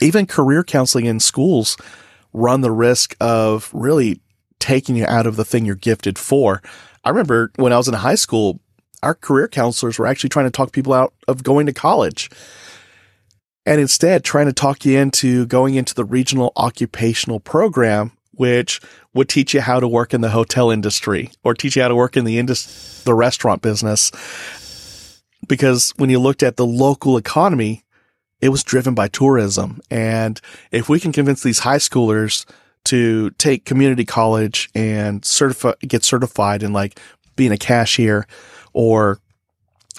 Even career counseling in schools run the risk of really taking you out of the thing you're gifted for. I remember when I was in high school, our career counselors were actually trying to talk people out of going to college and instead trying to talk you into going into the regional occupational program, which would teach you how to work in the hotel industry or teach you how to work in the indus- the restaurant business. Because when you looked at the local economy, it was driven by tourism. And if we can convince these high schoolers to take community college and certify, get certified in like being a cashier or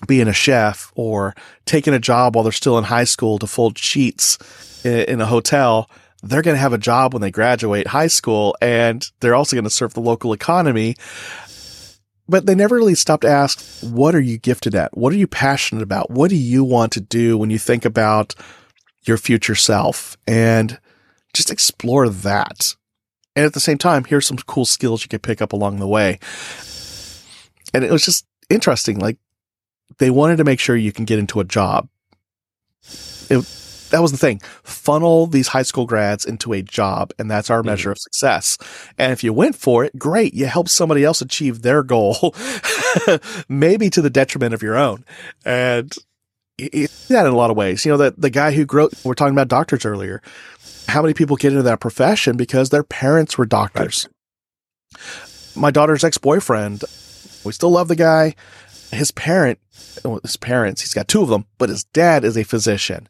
being a chef or taking a job while they're still in high school to fold sheets in a hotel, they're going to have a job when they graduate high school and they're also going to serve the local economy. But they never really stopped to ask, what are you gifted at? What are you passionate about? What do you want to do when you think about your future self? And just explore that. And at the same time, here's some cool skills you can pick up along the way. And it was just interesting. Like they wanted to make sure you can get into a job. It, that was the thing. Funnel these high school grads into a job, and that's our mm-hmm. measure of success. And if you went for it, great. You helped somebody else achieve their goal, maybe to the detriment of your own. And it's that in a lot of ways. You know, that the guy who grew, we're talking about doctors earlier. How many people get into that profession because their parents were doctors? Right. My daughter's ex boyfriend we still love the guy. His parent, his parents, he's got two of them, but his dad is a physician.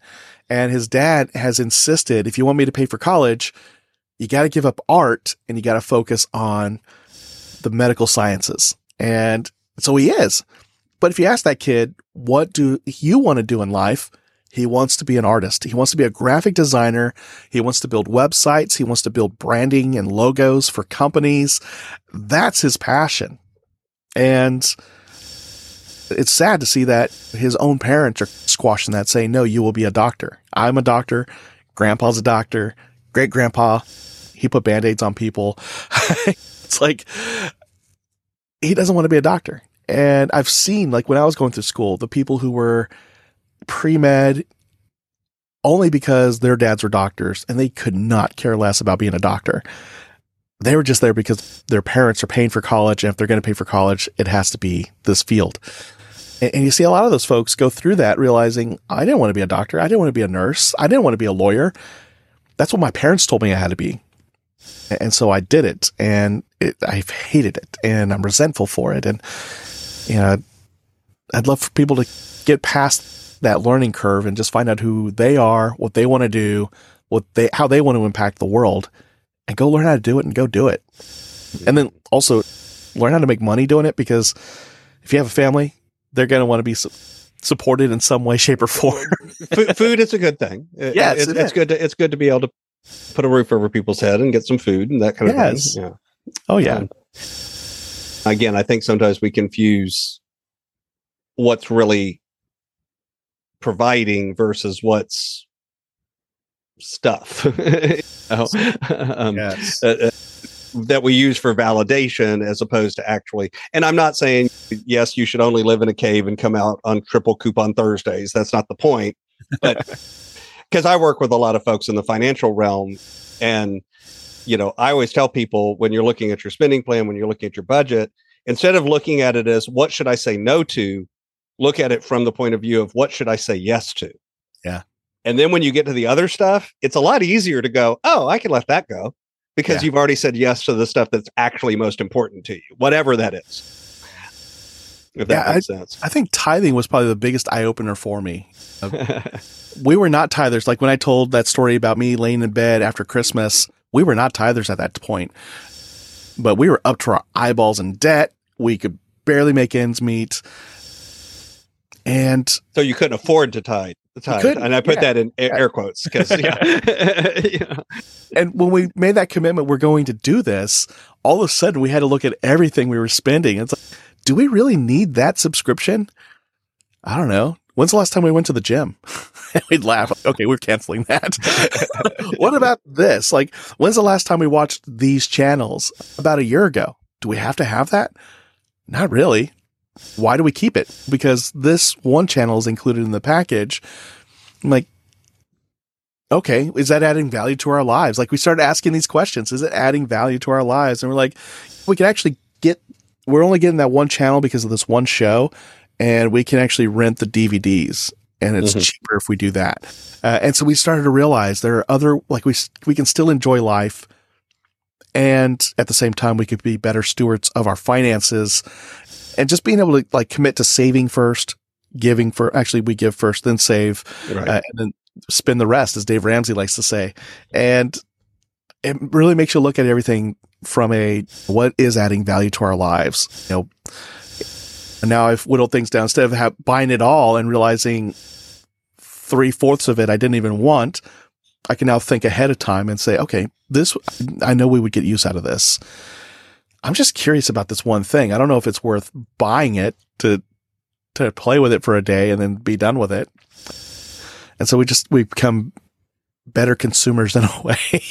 And his dad has insisted if you want me to pay for college, you got to give up art and you got to focus on the medical sciences. And so he is. But if you ask that kid, what do you want to do in life? He wants to be an artist. He wants to be a graphic designer. He wants to build websites. He wants to build branding and logos for companies. That's his passion. And it's sad to see that his own parents are squashing that, saying, no, you will be a doctor. I'm a doctor. Grandpa's a doctor. Great grandpa, he put band aids on people. it's like, he doesn't want to be a doctor. And I've seen, like, when I was going through school, the people who were pre med only because their dads were doctors and they could not care less about being a doctor. They were just there because their parents are paying for college. And if they're going to pay for college, it has to be this field. And, and you see a lot of those folks go through that realizing, I didn't want to be a doctor. I didn't want to be a nurse. I didn't want to be a lawyer. That's what my parents told me I had to be. And so I did it and it, I've hated it and I'm resentful for it. And, you know, I'd love for people to get past that learning curve and just find out who they are, what they want to do, what they, how they want to impact the world and go learn how to do it and go do it. And then also learn how to make money doing it because if you have a family, they're going to want to be su- supported in some way, shape, or form. food, food is a good thing. It- Yes, it's, it it's good. To, it's good to be able to put a roof over people's head and get some food and that kind of Yes. thing. Yeah. oh yeah. Um, again, I think sometimes we confuse what's really providing versus what's stuff um, yes. uh, uh, that we use for validation as opposed to actually. And I'm not saying yes, you should only live in a cave and come out on triple coupon Thursdays. That's not the point. But because I work with a lot of folks in the financial realm, and you know, I always tell people when you're looking at your spending plan, when you're looking at your budget, instead of looking at it as what should I say no to, look at it from the point of view of what should I say yes to. Yeah. And then when you get to the other stuff, it's a lot easier to go, oh, I can let that go because Yeah. you've already said yes to the stuff that's actually most important to you, whatever that is. If that Yeah, makes sense. I think tithing was probably the biggest eye opener for me. We were not tithers. Like when I told that story about me laying in bed after Christmas, we were not tithers at that point. But we were up to our eyeballs in debt. We could barely make ends meet. And so you couldn't afford to tithe. Tithe. couldn't, And I put yeah. that in air air quotes because yeah. Yeah. and when we made that commitment, we're going to do this. All of a sudden, we had to look at everything we were spending. It's like, do we really need that subscription? I don't know. When's the last time we went to the gym? We'd laugh. Like, okay, we're canceling that. what about this? Like, when's the last time we watched these channels? About a year ago. Do we have to have that? Not really. Why do we keep it? Because this one channel is included in the package. I'm like, okay, is that adding value to our lives? Like we started asking these questions. Is it adding value to our lives? And we're like, we can actually get, we're only getting that one channel because of this one show and we can actually rent the DVDs and it's Mhm. cheaper if we do that. Uh, and so we started to realize there are other, like we, we can still enjoy life. And at the same time, we could be better stewards of our finances and just being able to like commit to saving first, giving for, actually we give first, then save Right. uh, and then spin the rest, as Dave Ramsey likes to say. And it really makes you look at everything from a what is adding value to our lives. You know, and now I've whittled things down instead of ha- buying it all and realizing three fourths of it I didn't even want. I can now think ahead of time and say, okay, this I know we would get use out of this. I'm just curious about this one thing. I don't know if it's worth buying it to to play with it for a day and then be done with it. And so we just we become better consumers in a way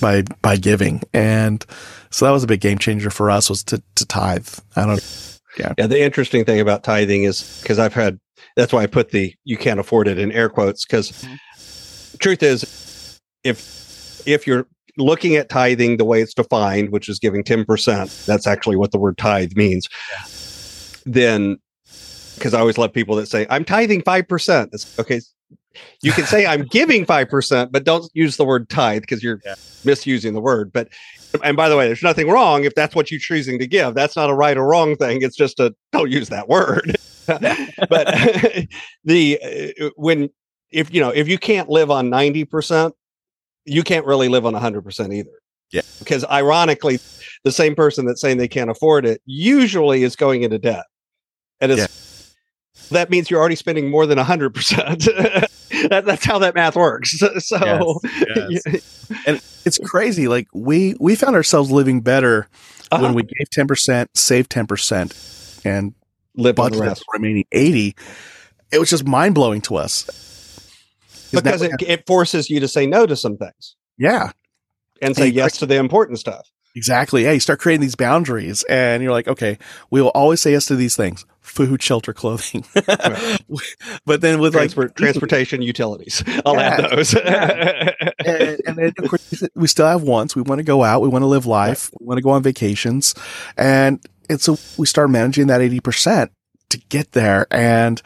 by by giving. And so that was a big game changer for us was to to tithe. I don't Yeah, Yeah, the interesting thing about tithing is because I've had that's why I put the you can't afford it in air quotes because mm-hmm. truth is if if you're looking at tithing the way it's defined, which is giving 10%, that's actually what the word tithe means. Then because I always love people that say, I'm tithing 5%. It's okay. You can say I'm giving 5%, but don't use the word tithe because you're Yeah. misusing the word. But and by the way, there's nothing wrong if that's what you're choosing to give. That's not a right or wrong thing. It's just a don't use that word. but the uh, when if you know if you can't live on 90%, you can't really live on 100% either. Yeah. Because ironically, the same person that's saying they can't afford it usually is going into debt. And it's that means you're already spending more than 100%. that, that's how that math works. So, so Yes, yes. and it's crazy. Like we we found ourselves living better uh-huh. when we gave ten percent, saved ten percent, and lived on the rest. remaining eighty. It was just mind blowing to us because it, it forces you to say no to some things. Yeah, and say and yes to the important stuff. Exactly. Yeah, you start creating these boundaries, and you're like, okay, we will always say yes to these things: food, shelter, clothing. but then with Transport, like transportation, utilities, I'll yeah, add those. yeah. and, and, then of course we still have wants. We want to go out. We want to live life. We want to go on vacations, and and so we start managing that eighty percent to get there, and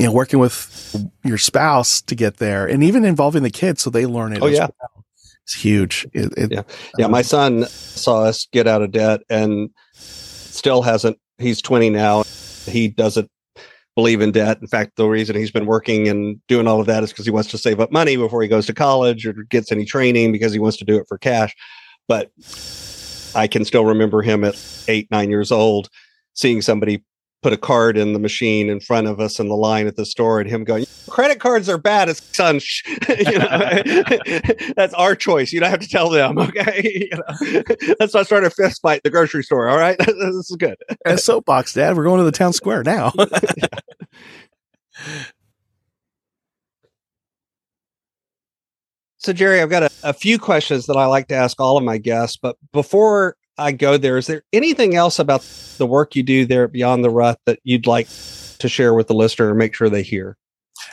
you know, working with your spouse to get there, and even involving the kids so they learn it. Oh yeah. Well. It's huge. It, it, yeah, yeah. Um, my son saw us get out of debt and still hasn't he's 20 now. He doesn't believe in debt. In fact, the reason he's been working and doing all of that is because he wants to save up money before he goes to college or gets any training because he wants to do it for cash. But I can still remember him at eight, nine years old, seeing somebody put a card in the machine in front of us in the line at the store and him going credit cards are bad it's son. You know that's our choice. You don't have to tell them okay? You know let's not start a fist fight at the grocery store all right? This is good. Soapbox dad. We're going to the town square now. So jerry i've got a, a few questions that i like to ask all of my guests but before I go there, is there anything else about the work you do there Beyond the Rut that you'd like to share with the listener and make sure they hear?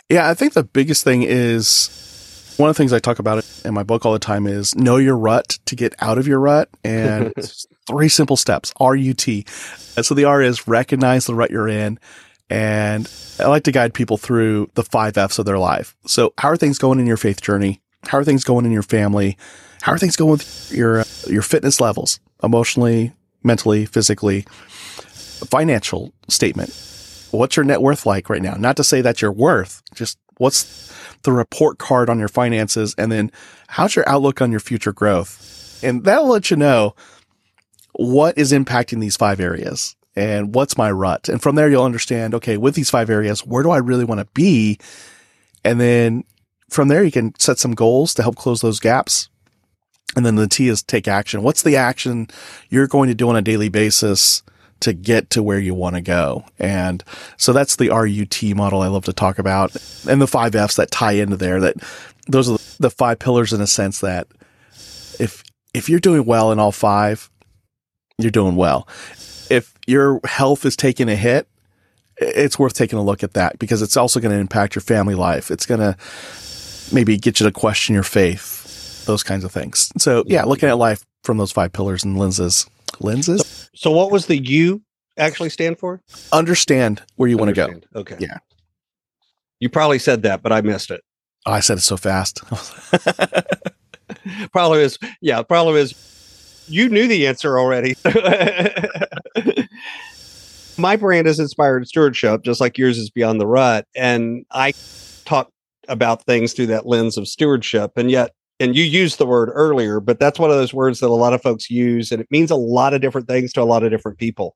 Yeah, I think the biggest thing is one of the things I talk about in my book all the time is know your rut to get out of your rut. And three simple steps R U T. So the R is recognize the rut you're in. And I like to guide people through the five F's of their life. So, how are things going in your faith journey? How are things going in your family? How are things going with your uh, your fitness levels? Emotionally, mentally, physically, financial statement. What's your net worth like right now? Not to say that your worth, just what's the report card on your finances? And then how's your outlook on your future growth? And that'll let you know what is impacting these five areas and what's my rut. And from there, you'll understand, okay, with these five areas, where do I really want to be? And then from there, you can set some goals to help close those gaps and then the T is take action. What's the action you're going to do on a daily basis to get to where you want to go? And so that's the RUT model I love to talk about and the five F's that tie into there that those are the five pillars in a sense that if, if you're doing well in all five, you're doing well. If your health is taking a hit, it's worth taking a look at that because it's also going to impact your family life. It's going to maybe get you to question your faith those kinds of things. So yeah, looking at life from those five pillars and lenses. Lenses. So, so what was the U actually stand for? Understand where you want to go. Okay. Yeah. You probably said that, but I missed it. Oh, I said it so fast. problem is, yeah, problem is you knew the answer already. My brand is inspired stewardship, just like yours is beyond the rut. And I talk about things through that lens of stewardship. And yet and you used the word earlier, but that's one of those words that a lot of folks use, and it means a lot of different things to a lot of different people.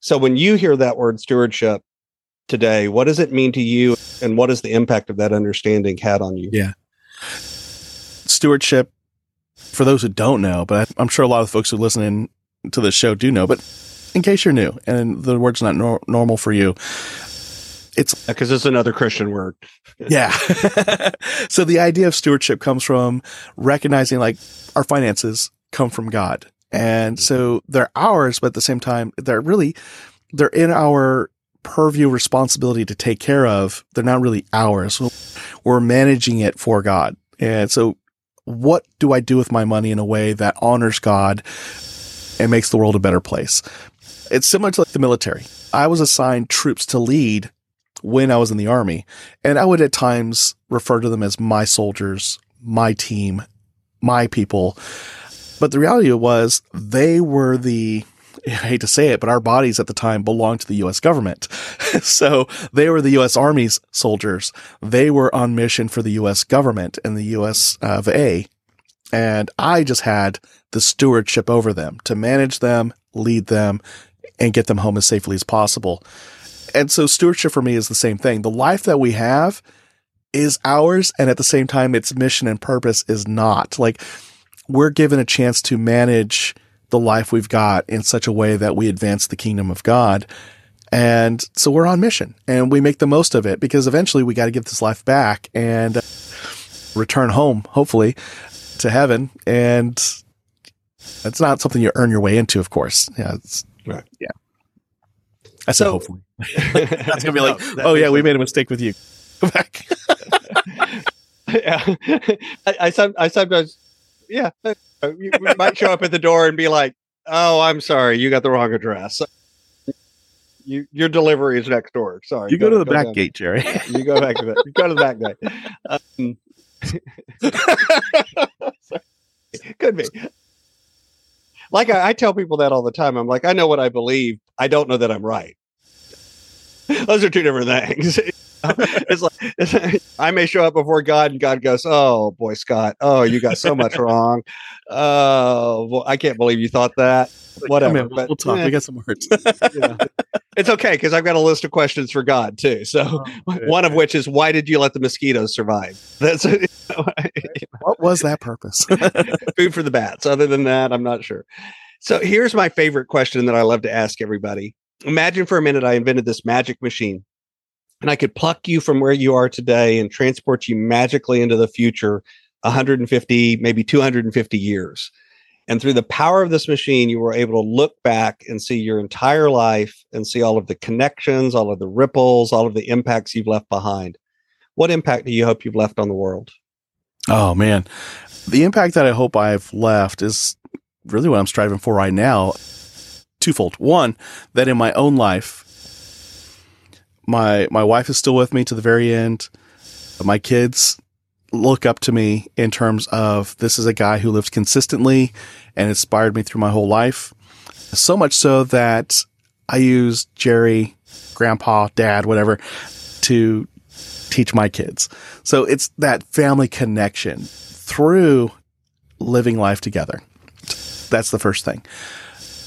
So when you hear that word stewardship today, what does it mean to you, and what is the impact of that understanding had on you? Yeah, stewardship. For those who don't know, but I'm sure a lot of folks who listen to this show do know, but in case you're new and the word's not nor- normal for you, it's because it's another Christian word. yeah. so the idea of stewardship comes from recognizing like our finances come from God. And mm-hmm. so they're ours, but at the same time, they're really, they're in our purview responsibility to take care of. They're not really ours. We're managing it for God. And so what do I do with my money in a way that honors God and makes the world a better place? It's similar to like the military. I was assigned troops to lead when I was in the army. And I would at times refer to them as my soldiers, my team, my people. But the reality was they were the, I hate to say it, but our bodies at the time belonged to the U.S. government. so they were the U.S. Army's soldiers. They were on mission for the U.S. government and the U.S. of A. And I just had the stewardship over them to manage them, lead them, and get them home as safely as possible and so stewardship for me is the same thing. The life that we have is ours. And at the same time, its mission and purpose is not. Like we're given a chance to manage the life we've got in such a way that we advance the kingdom of God. And so we're on mission and we make the most of it because eventually we got to give this life back and return home, hopefully to heaven. And it's not something you earn your way into, of course. Yeah. right. Yeah. I said so, hopefully. That's gonna be like, no, oh yeah, we made a mistake with you. Go back. yeah, I, I, I sometimes, yeah, you might show up at the door and be like, "Oh, I'm sorry, you got the wrong address." You, your delivery is next door. Sorry, you go, go to the go back down. gate, Jerry. you go back to the you go to the back gate. Um, could be. Like I, I tell people that all the time. I'm like, I know what I believe. I don't know that I'm right. Those are two different things. it's like it's, I may show up before God, and God goes, "Oh boy, Scott, oh you got so much wrong. Oh, well, I can't believe you thought that. Whatever. In, but, we'll talk. Eh, we got some words. you know, it's okay because I've got a list of questions for God too. So oh, one of which is, why did you let the mosquitoes survive? That's you know, what was that purpose? Food for the bats. Other than that, I'm not sure. So here's my favorite question that I love to ask everybody. Imagine for a minute I invented this magic machine and I could pluck you from where you are today and transport you magically into the future 150, maybe 250 years. And through the power of this machine, you were able to look back and see your entire life and see all of the connections, all of the ripples, all of the impacts you've left behind. What impact do you hope you've left on the world? Oh, man. The impact that I hope I've left is really what I'm striving for right now. Twofold. One, that in my own life, my my wife is still with me to the very end. My kids look up to me in terms of this is a guy who lived consistently and inspired me through my whole life. So much so that I use Jerry, grandpa, dad, whatever, to teach my kids. So it's that family connection through living life together. That's the first thing.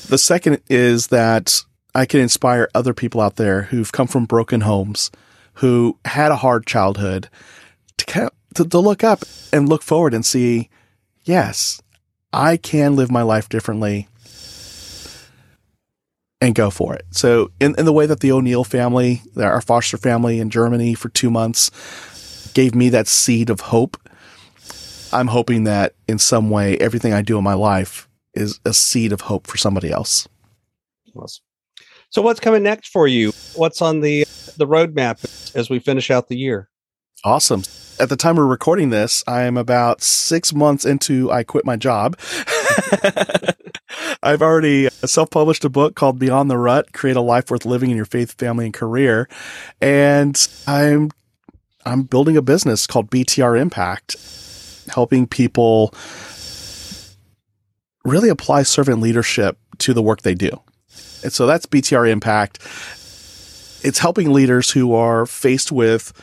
The second is that I can inspire other people out there who've come from broken homes, who had a hard childhood, to, to, to look up and look forward and see, yes, I can live my life differently and go for it. So, in, in the way that the O'Neill family, our foster family in Germany for two months, gave me that seed of hope, I'm hoping that in some way, everything I do in my life is a seed of hope for somebody else. Awesome. So what's coming next for you? What's on the the roadmap as we finish out the year? Awesome. At the time we're recording this, I am about six months into I quit my job. I've already uh, self-published a book called Beyond the Rut: Create a Life Worth Living in Your Faith, Family, and Career, and I'm I'm building a business called BTR Impact, helping people really apply servant leadership to the work they do. And so that's BTR Impact. It's helping leaders who are faced with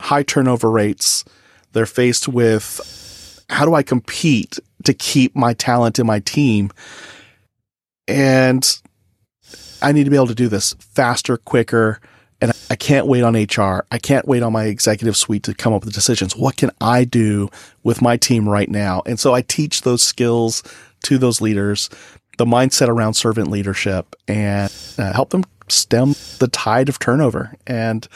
high turnover rates. They're faced with how do I compete to keep my talent in my team? And I need to be able to do this faster, quicker. And I can't wait on HR. I can't wait on my executive suite to come up with decisions. What can I do with my team right now? And so I teach those skills to those leaders the mindset around servant leadership and uh, help them stem the tide of turnover. And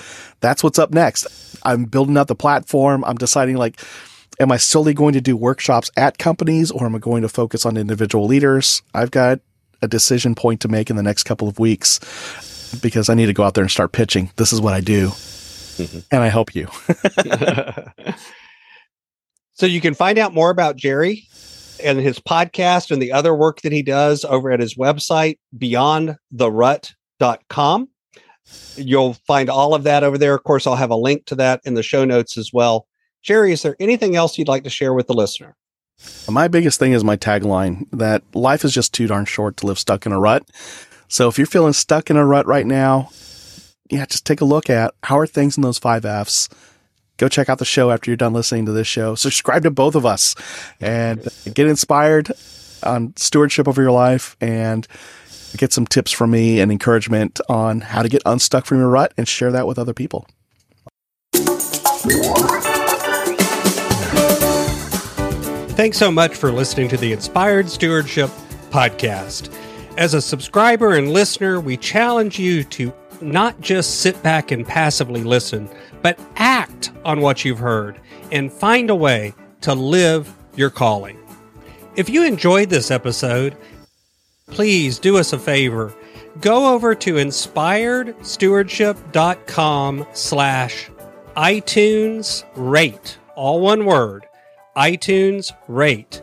that's what's up next. I'm building out the platform. I'm deciding like, am I solely going to do workshops at companies or am I going to focus on individual leaders? I've got a decision point to make in the next couple of weeks because I need to go out there and start pitching. This is what I do. Mm-hmm. And I help you. so you can find out more about Jerry and his podcast and the other work that he does over at his website, beyondtherut.com. You'll find all of that over there. Of course, I'll have a link to that in the show notes as well. Jerry, is there anything else you'd like to share with the listener? My biggest thing is my tagline that life is just too darn short to live stuck in a rut. So if you're feeling stuck in a rut right now, yeah, just take a look at how are things in those five F's go check out the show after you're done listening to this show. Subscribe to both of us and get inspired on stewardship over your life and get some tips from me and encouragement on how to get unstuck from your rut and share that with other people. Thanks so much for listening to the Inspired Stewardship podcast. As a subscriber and listener, we challenge you to not just sit back and passively listen, but act on what you've heard and find a way to live your calling. If you enjoyed this episode, please do us a favor. Go over to inspiredstewardship.com slash iTunes rate, all one word, iTunes rate.